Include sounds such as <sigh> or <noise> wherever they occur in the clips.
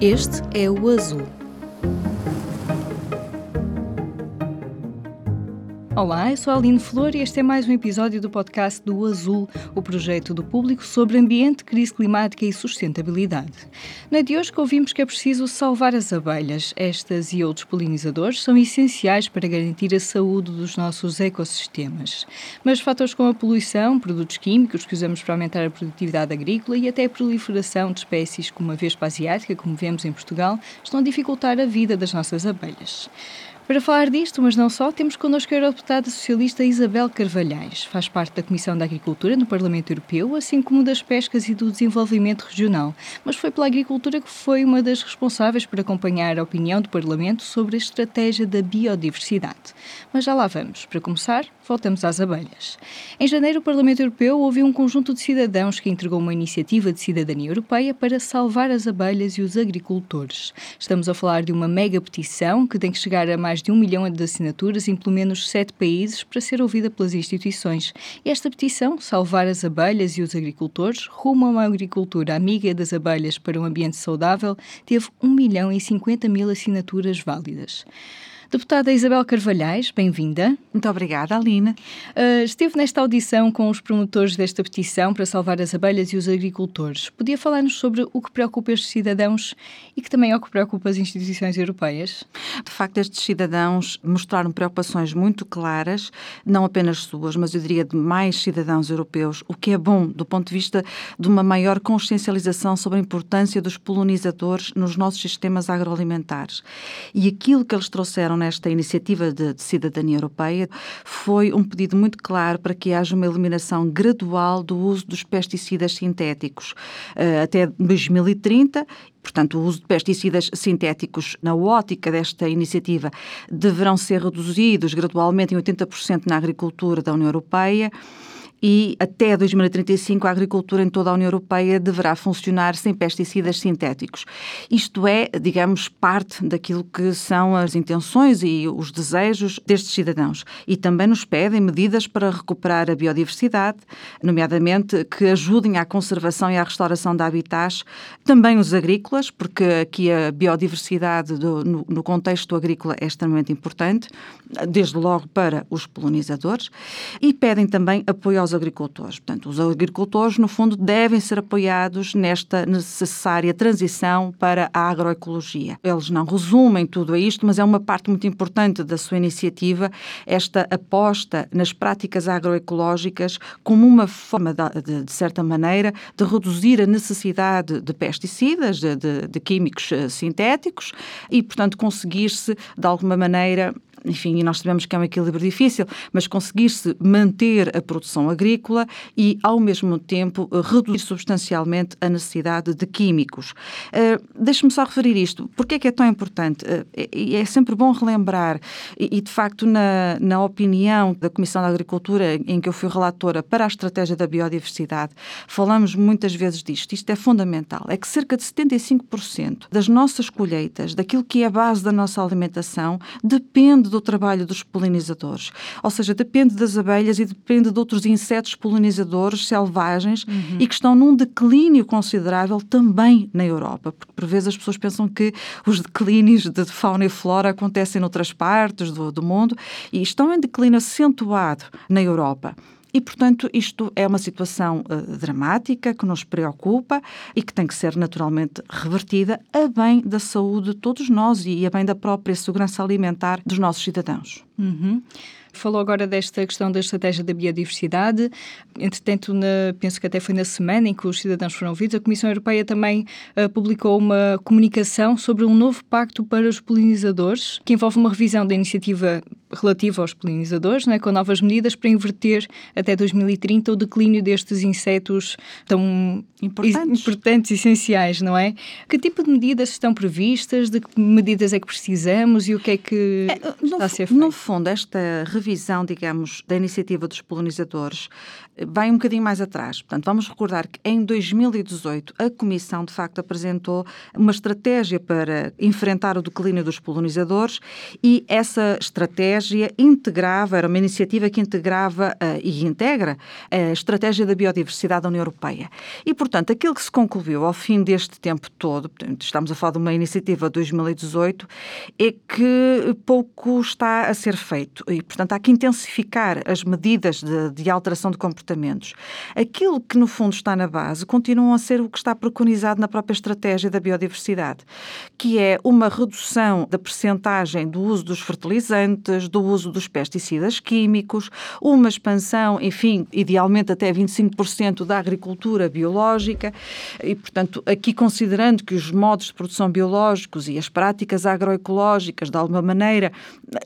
Este é o Azul. Olá, eu sou a Aline Flor e este é mais um episódio do podcast do Azul, o projeto do público sobre ambiente, crise climática e sustentabilidade. Na de hoje ouvimos que é preciso salvar as abelhas. Estas e outros polinizadores são essenciais para garantir a saúde dos nossos ecossistemas. Mas fatores como a poluição, produtos químicos que usamos para aumentar a produtividade agrícola e até a proliferação de espécies como a vespa asiática, como vemos em Portugal, estão a dificultar a vida das nossas abelhas. Para falar disto, mas não só, temos connosco a eurodeputada socialista Isabel Carvalhais. Faz parte da Comissão da Agricultura no Parlamento Europeu, assim como das Pescas e do Desenvolvimento Regional. Mas foi pela agricultura que foi uma das responsáveis por acompanhar a opinião do Parlamento sobre a estratégia da biodiversidade. Mas já lá vamos. Para começar, voltamos às abelhas. Em janeiro, o Parlamento Europeu ouviu um conjunto de cidadãos que entregou uma iniciativa de cidadania europeia para salvar as abelhas e os agricultores. Estamos a falar de uma mega petição que tem que chegar a mais mais de um milhão de assinaturas em pelo menos sete países para ser ouvida pelas instituições. Esta petição, Salvar as Abelhas e os Agricultores, rumo a uma agricultura amiga das abelhas para um ambiente saudável, teve 1 milhão e 50 mil assinaturas válidas. Deputada Isabel Carvalhais, bem-vinda. Muito obrigada, Aline. Uh, esteve nesta audição com os promotores desta petição para salvar as abelhas e os agricultores. Podia falar-nos sobre o que preocupa estes cidadãos e que também é o que preocupa as instituições europeias? De facto, estes cidadãos mostraram preocupações muito claras, não apenas suas, mas eu diria de mais cidadãos europeus, o que é bom do ponto de vista de uma maior consciencialização sobre a importância dos polinizadores nos nossos sistemas agroalimentares. E aquilo que eles trouxeram nesta iniciativa de, de, cidadania europeia foi um pedido muito claro para que haja uma eliminação gradual do uso dos pesticidas sintéticos uh, até 2030 Portanto, o uso de pesticidas sintéticos, na ótica desta iniciativa, deverão ser reduzidos gradualmente em 80% na agricultura da União Europeia e até 2035 a agricultura em toda a União Europeia deverá funcionar sem pesticidas sintéticos. Isto é, digamos, parte daquilo que são as intenções e os desejos destes cidadãos. E também nos pedem medidas para recuperar a biodiversidade, nomeadamente que ajudem à conservação e à restauração de habitats, também os agrícolas, porque aqui a biodiversidade do, no, no contexto agrícola é extremamente importante, desde logo para os polinizadores, e pedem também apoio aos agricultores. Portanto, os agricultores, no fundo, devem ser apoiados nesta necessária transição para a agroecologia. Eles não resumem tudo a isto, mas é uma parte muito importante da sua iniciativa, esta aposta nas práticas agroecológicas como uma forma, de, de certa maneira, de reduzir a necessidade de pesticidas, de, de, de químicos eh, sintéticos e, portanto, conseguir-se, de alguma maneira, enfim, e nós sabemos que é um equilíbrio difícil, mas conseguir-se manter a produção agrícola e, ao mesmo tempo, reduzir substancialmente a necessidade de químicos. Uh, Deixe-me só referir isto. Porquê é que é tão importante? Uh, é, é sempre bom relembrar, e, e, de facto, na, na opinião da Comissão da Agricultura, em que eu fui relatora para a estratégia da biodiversidade, falamos muitas vezes disto. Isto é fundamental. É que cerca de 75% das nossas colheitas, daquilo que é a base da nossa alimentação, depende do trabalho dos polinizadores. Ou seja, depende das abelhas e depende de outros insetos polinizadores selvagens uhum. e que estão num declínio considerável também na Europa. Porque por vezes as pessoas pensam que os declínios de fauna e flora acontecem noutras partes do, do mundo e estão em declínio acentuado na Europa. E, portanto, isto é uma situação uh, dramática que nos preocupa e que tem que ser naturalmente revertida a bem da saúde de todos nós e a bem da própria segurança alimentar dos nossos cidadãos. Uhum. Falou agora desta questão da estratégia da biodiversidade. Entretanto, na, penso que até foi na semana em que os cidadãos foram ouvidos, a Comissão Europeia também uh, publicou uma comunicação sobre um novo pacto para os polinizadores, que envolve uma revisão da iniciativa relativa aos polinizadores, né, com novas medidas para inverter até 2030 o declínio destes insetos tão importantes. importantes, essenciais, não é? Que tipo de medidas estão previstas? De que medidas é que precisamos e o que é que é, está a ser feito? Fundo, esta revisão, digamos, da iniciativa dos polinizadores vai um bocadinho mais atrás. Portanto, vamos recordar que em 2018 a Comissão, de facto, apresentou uma estratégia para enfrentar o declínio dos polinizadores e essa estratégia integrava, era uma iniciativa que integrava uh, e integra a estratégia da biodiversidade da União Europeia. E, portanto, aquilo que se concluiu ao fim deste tempo todo, estamos a falar de uma iniciativa de 2018, é que pouco está a ser feito. E, portanto, há que intensificar as medidas de, de alteração de comportamentos. Aquilo que, no fundo, está na base continua a ser o que está preconizado na própria estratégia da biodiversidade, que é uma redução da percentagem do uso dos fertilizantes, do uso dos pesticidas químicos, uma expansão, enfim, idealmente até 25% da agricultura biológica e, portanto, aqui considerando que os modos de produção biológicos e as práticas agroecológicas, de alguma maneira,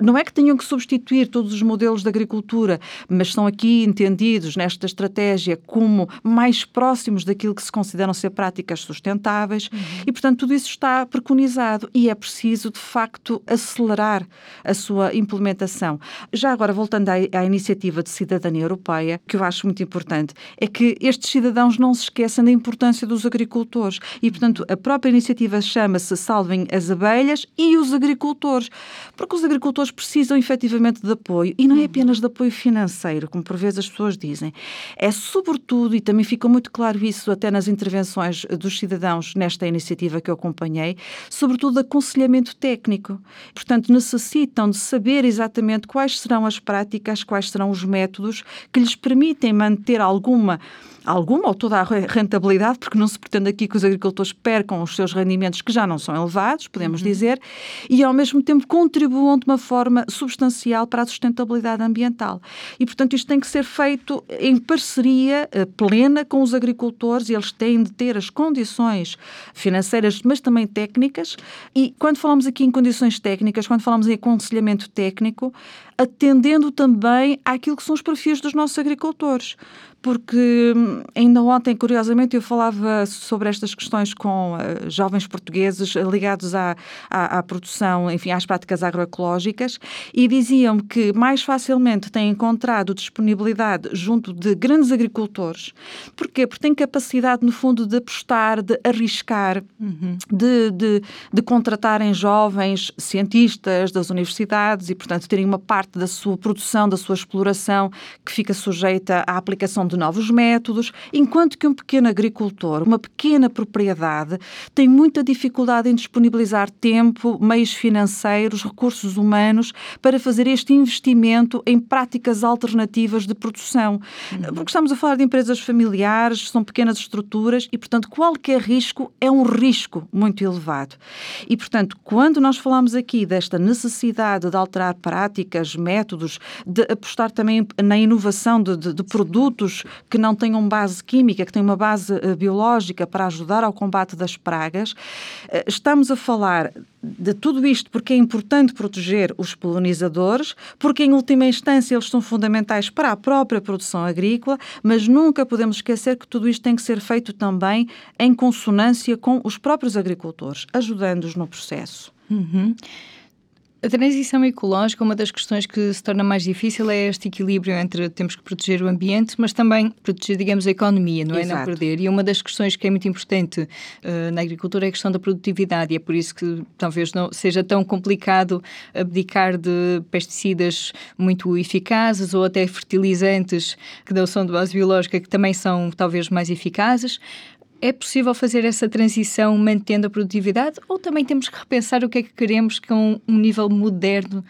não é que tenham que substituir todos os modelos de agricultura, mas são aqui entendidos nesta estratégia como mais próximos daquilo que se consideram ser práticas sustentáveis uhum. e, portanto, tudo isso está preconizado e é preciso, de facto, acelerar a sua implementação. Já agora, voltando à, à iniciativa de cidadania europeia, que eu acho muito importante, é que estes cidadãos não se esqueçam da importância dos agricultores e, portanto, a própria iniciativa chama-se Salvem as Abelhas e os Agricultores, porque os agricultores precisam efetivamente de apoio e não é apenas de apoio financeiro, como por vezes as pessoas dizem, é sobretudo, e também fica muito claro isso até nas intervenções dos cidadãos nesta iniciativa que eu acompanhei, sobretudo aconselhamento técnico. Portanto, necessitam de saber exatamente quais serão as práticas, quais serão os métodos que lhes permitem manter alguma alguma ou toda a rentabilidade, porque não se pretende aqui que os agricultores percam os seus rendimentos, que já não são elevados, podemos uhum. dizer, e ao mesmo tempo contribuam de uma forma substancial para a sustentabilidade ambiental. E, portanto, isto tem que ser feito em parceria eh, plena com os agricultores, e eles têm de ter as condições financeiras, mas também técnicas. E quando falamos aqui em condições técnicas, quando falamos em aconselhamento técnico, atendendo também àquilo que são os perfis dos nossos agricultores porque hum, ainda ontem, curiosamente, eu falava sobre estas questões com uh, jovens portugueses ligados à, à, à, produção, enfim, às práticas agroecológicas, e diziam que mais facilmente têm encontrado disponibilidade junto de grandes agricultores. Porquê? Porque têm capacidade, no fundo, de apostar, de arriscar, uhum. de, de, de contratarem jovens cientistas das universidades e, portanto, terem uma parte da sua produção, da sua exploração, que fica sujeita à aplicação de novos métodos, enquanto que um pequeno agricultor, uma pequena propriedade, tem muita dificuldade em disponibilizar tempo, meios financeiros, recursos humanos para fazer este investimento em práticas alternativas de produção. Uhum. Porque estamos a falar de empresas familiares, são pequenas estruturas e, portanto, qualquer risco é um risco muito elevado. E, portanto, quando nós falamos aqui desta necessidade de alterar práticas, métodos, de apostar também na inovação de, de, de produtos que não tenham base química, que tenham uma base uh, biológica para ajudar ao combate das pragas. Uh, estamos a falar de tudo isto porque é importante proteger os polinizadores, porque em última instância eles são fundamentais para a própria produção agrícola, mas nunca podemos esquecer que tudo isto tem que ser feito também em consonância com os próprios agricultores, ajudando-os no processo. Uhum. A transição ecológica, uma das questões que se torna mais difícil é este equilíbrio entre temos que proteger o ambiente, mas também proteger, digamos, a economia, não é? Exato. Não perder. E uma das questões que é muito importante uh, na agricultura é a questão da produtividade, e é por isso que talvez não seja tão complicado abdicar de pesticidas muito eficazes ou até fertilizantes que não são de base biológica, que também são talvez mais eficazes. É possível fazer essa transição mantendo a produtividade ou também temos que repensar o que é que queremos com um nível moderno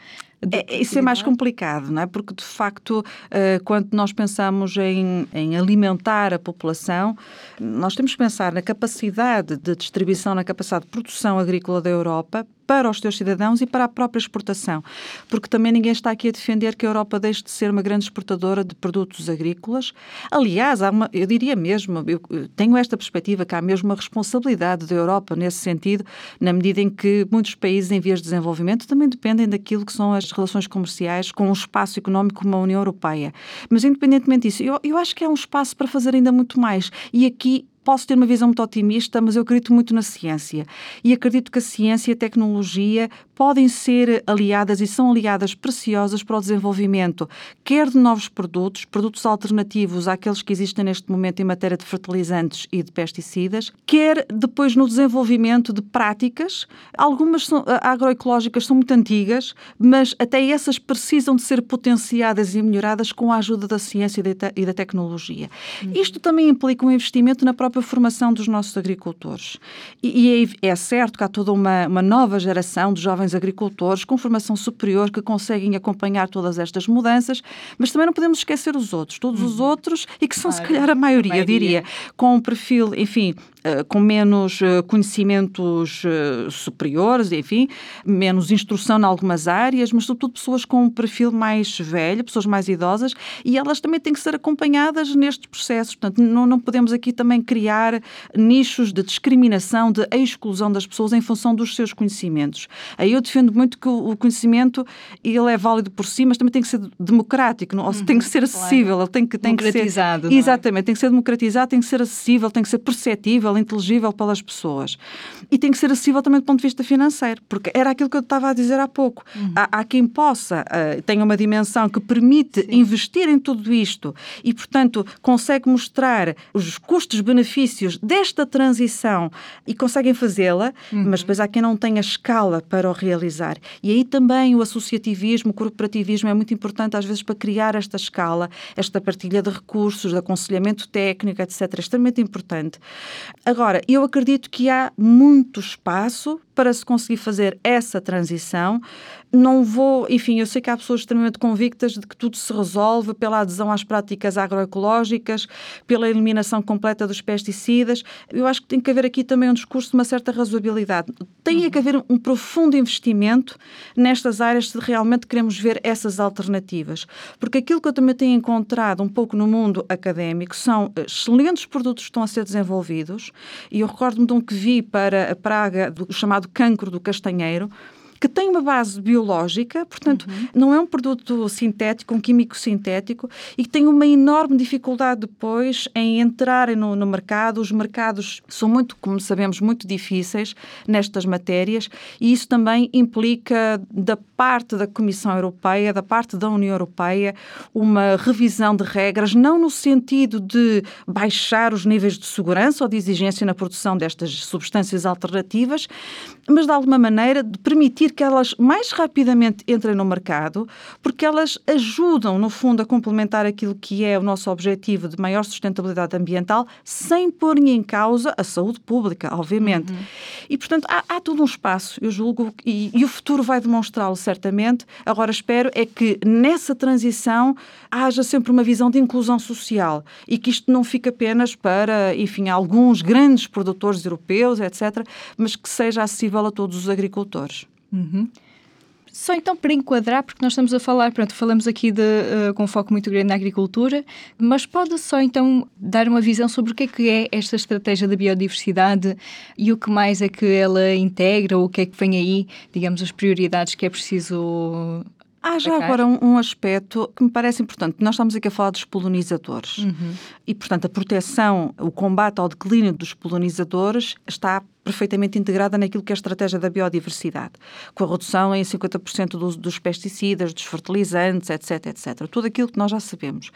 é, isso é mais complicado, não é? Porque, de facto, uh, quando nós pensamos em, em, alimentar a população, nós temos que pensar na capacidade de distribuição, na capacidade de produção agrícola da Europa para os seus cidadãos e para a própria exportação. Porque também ninguém está aqui a defender que a Europa deixe de ser uma grande exportadora de produtos agrícolas. Aliás, uma, eu diria mesmo, eu tenho esta perspectiva que há mesmo uma responsabilidade da Europa nesse sentido, na medida em que muitos países em vias de desenvolvimento também dependem daquilo que são as relações comerciais com um espaço económico como a União Europeia. Mas, independentemente disso, eu, eu acho que há um espaço para fazer ainda muito mais. E aqui posso ter uma visão muito otimista, mas eu acredito muito na ciência. E acredito que a ciência e a tecnologia podem ser aliadas e são aliadas preciosas para o desenvolvimento, quer de novos produtos, produtos alternativos àqueles que existem neste momento em matéria de fertilizantes e de pesticidas, quer depois no desenvolvimento de práticas. Algumas são, agroecológicas são muito antigas, mas até essas precisam de ser potenciadas e melhoradas com a ajuda da ciência e da tecnologia. Uhum. Isto também implica um investimento na própria formação dos nossos agricultores. E, e é, é certo que há toda uma, uma nova geração de jovens agricultores com formação superior que conseguem acompanhar todas estas mudanças, mas também não podemos esquecer os outros, todos uhum. os outros, e que são, claro. se calhar, a maioria, a maioria, diria, com um perfil, enfim, eh, com menos eh, conhecimentos eh, superiores, enfim, menos instrução em algumas áreas, mas sobretudo pessoas com um perfil mais velho, pessoas mais idosas, e elas também têm que ser acompanhadas nestes processos. Portanto, não, não podemos aqui também criar nichos de discriminação, de exclusão das pessoas em função dos seus conhecimentos. Aí eu defendo muito que o conhecimento ele é válido por si, mas também tem que ser democrático, não? Uhum, tem que ser acessível, claro. ele tem que, tem que ser... É? Exatamente, tem que ser democratizado, tem que ser acessível, tem que ser perceptível, inteligível pelas pessoas. E tem que ser acessível também do ponto de vista financeiro, porque era aquilo que eu estava a dizer há pouco. Uhum. Há, há, quem possa, uh, tenha uma dimensão que permite Sim. investir em tudo isto e, portanto, consegue mostrar os custos-benefícios desta transição e conseguem fazê-la, uhum. mas depois há quem não tenha escala para o realizar. E aí também o associativismo, o corporativismo é muito importante, às vezes, para criar esta escala, esta partilha de recursos, de aconselhamento técnico, etc. É extremamente importante. Agora, eu acredito que há muito espaço para se conseguir fazer essa transição. Não vou, enfim, eu sei que há pessoas extremamente convictas de que tudo se resolve pela adesão às práticas agroecológicas, pela eliminação completa dos pesticidas. Eu acho que tem que haver aqui também um discurso de uma certa razoabilidade. Tem uhum. que haver um profundo investimento nestas áreas se realmente queremos ver essas alternativas. Porque aquilo que eu também tenho encontrado um pouco no mundo académico são excelentes produtos que estão a ser desenvolvidos, e eu recordo-me de um que vi para a praga do chamado cancro do castanheiro, que tem uma base biológica, portanto, uhum. não é um produto sintético, um químico sintético, e que tem uma enorme dificuldade depois em entrarem no, no mercado. Os mercados são muito, como sabemos, muito difíceis nestas matérias, e isso também implica, da parte da Comissão Europeia, da parte da União Europeia, uma revisão de regras, não no sentido de baixar os níveis de segurança ou de exigência na produção destas substâncias alternativas, mas de alguma maneira de permitir que elas mais rapidamente entrem no mercado, porque elas ajudam, no fundo, a complementar aquilo que é o nosso objetivo de maior sustentabilidade ambiental, sem pôr em causa a saúde pública, obviamente. Uhum. E, portanto, há, há, todo um espaço, eu julgo, e, e o futuro vai demonstrá-lo certamente. Agora, espero é que nessa transição haja sempre uma visão de inclusão social e que isto não fique apenas para, enfim, alguns grandes produtores europeus, etc., mas que seja acessível a todos os agricultores. Uhum. Só então para enquadrar, porque nós estamos a falar, pronto, falamos aqui de, uh, com um foco muito grande na agricultura, mas pode só então dar uma visão sobre o que é que é esta estratégia da biodiversidade e o que mais é que ela integra, ou o que é que vem aí, digamos, as prioridades que é preciso Há já agora um, um, aspecto que me parece importante. Nós estamos aqui a falar dos polinizadores. Uhum. E, portanto, a proteção, o combate ao declínio dos polinizadores está perfeitamente integrada naquilo que é a estratégia da biodiversidade, com a redução em 50% do dos pesticidas, dos fertilizantes, etc, etc. Tudo aquilo que nós já sabemos.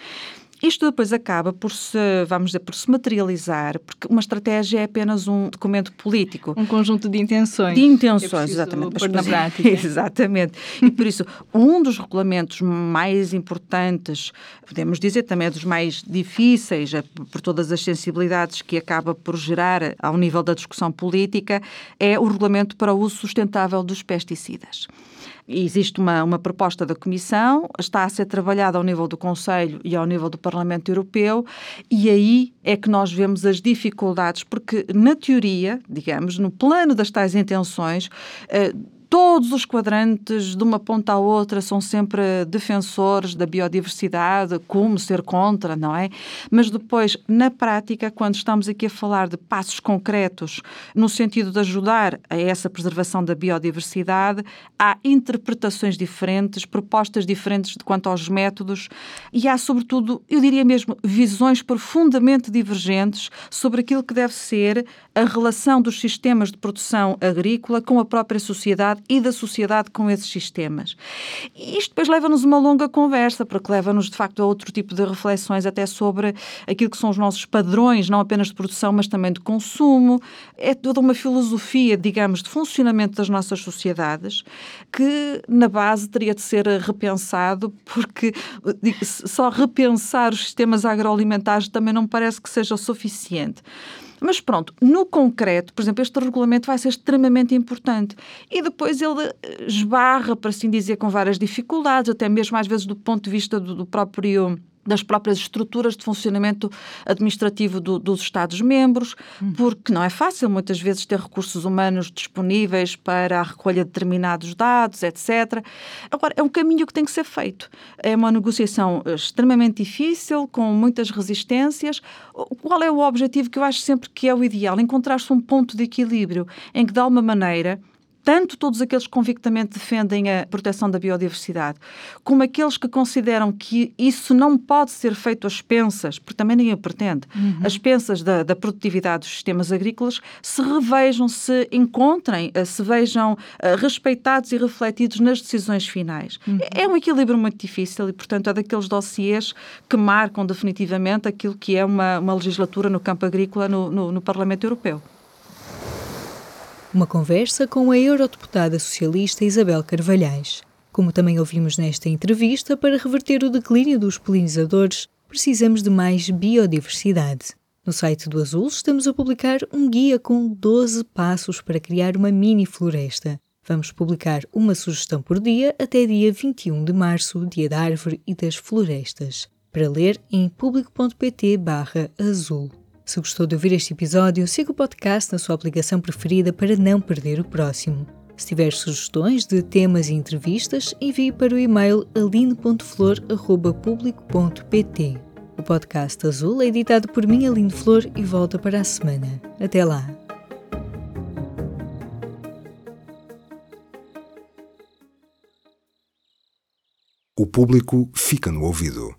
Isto depois acaba por se, vamos dizer, por se materializar, porque uma estratégia é apenas um documento político. Um conjunto de intenções. De intenções, exatamente. Pôr na prática. <laughs> exatamente. E por isso, um dos regulamentos mais importantes, podemos dizer também dos mais difíceis, é por todas as sensibilidades que acaba por gerar ao nível da discussão política, é o regulamento para o uso sustentável dos pesticidas. Existe uma, uma proposta da Comissão, está a ser trabalhada ao nível do Conselho e ao nível do Parlamento Europeu, e aí é que nós vemos as dificuldades, porque na teoria, digamos, no plano das tais intenções, eh, todos os quadrantes, de uma ponta à outra, são sempre defensores da biodiversidade, como ser contra, não é? Mas depois, na prática, quando estamos aqui a falar de passos concretos no sentido de ajudar a essa preservação da biodiversidade, há interpretações diferentes, propostas diferentes quanto aos métodos e há, sobretudo, eu diria mesmo, visões profundamente divergentes sobre aquilo que deve ser a relação dos sistemas de produção agrícola com a própria sociedade e da sociedade com esses sistemas. E isto depois leva-nos uma longa conversa, porque leva-nos, de facto, a outro tipo de reflexões, até sobre aquilo que são os nossos padrões, não apenas de produção, mas também de consumo. É toda uma filosofia, digamos, de funcionamento das nossas sociedades que, na base, teria de ser repensado, porque só repensar os sistemas agroalimentares também não parece que seja o suficiente. Mas pronto, no concreto, por exemplo, este regulamento vai ser extremamente importante. E depois ele esbarra, por assim dizer, com várias dificuldades, até mesmo às vezes do ponto de vista do, do próprio das próprias estruturas de funcionamento administrativo do, dos Estados-membros, hum. porque não é fácil muitas vezes ter recursos humanos disponíveis para a recolha de determinados dados, etc. Agora, é um caminho que tem que ser feito. É uma negociação extremamente difícil, com muitas resistências. Qual é o objetivo que eu acho sempre que é o ideal? Encontrar-se um ponto de equilíbrio em que, de alguma maneira, tanto todos aqueles que convictamente defendem a proteção da biodiversidade, como aqueles que consideram que isso não pode ser feito às pensas, porque também ninguém pretende, uhum. as pensas da, da, produtividade dos sistemas agrícolas, se revejam, se encontrem, eh, se vejam uh, respeitados e refletidos nas decisões finais. Uhum. É um equilíbrio muito difícil e, portanto, é daqueles dossiês que marcam definitivamente aquilo que é uma, uma legislatura no campo agrícola no, no, no Parlamento Europeu. Uma conversa com a eurodeputada socialista Isabel Carvalhais. Como também ouvimos nesta entrevista, para reverter o declínio dos polinizadores, precisamos de mais biodiversidade. No site do Azul estamos a publicar um guia com 12 passos para criar uma mini floresta. Vamos publicar uma sugestão por dia até dia 21 de março, dia da árvore e das florestas. Para ler em público.pt/azul. Se gostou de ouvir este episódio, siga o podcast na sua aplicação preferida para não perder o próximo. Se tiver sugestões de temas e entrevistas, envie para o e-mail aline.flor.público.pt. O podcast Azul é editado por mim, Aline Flor, e volta para a semana. Até lá! O público fica no ouvido.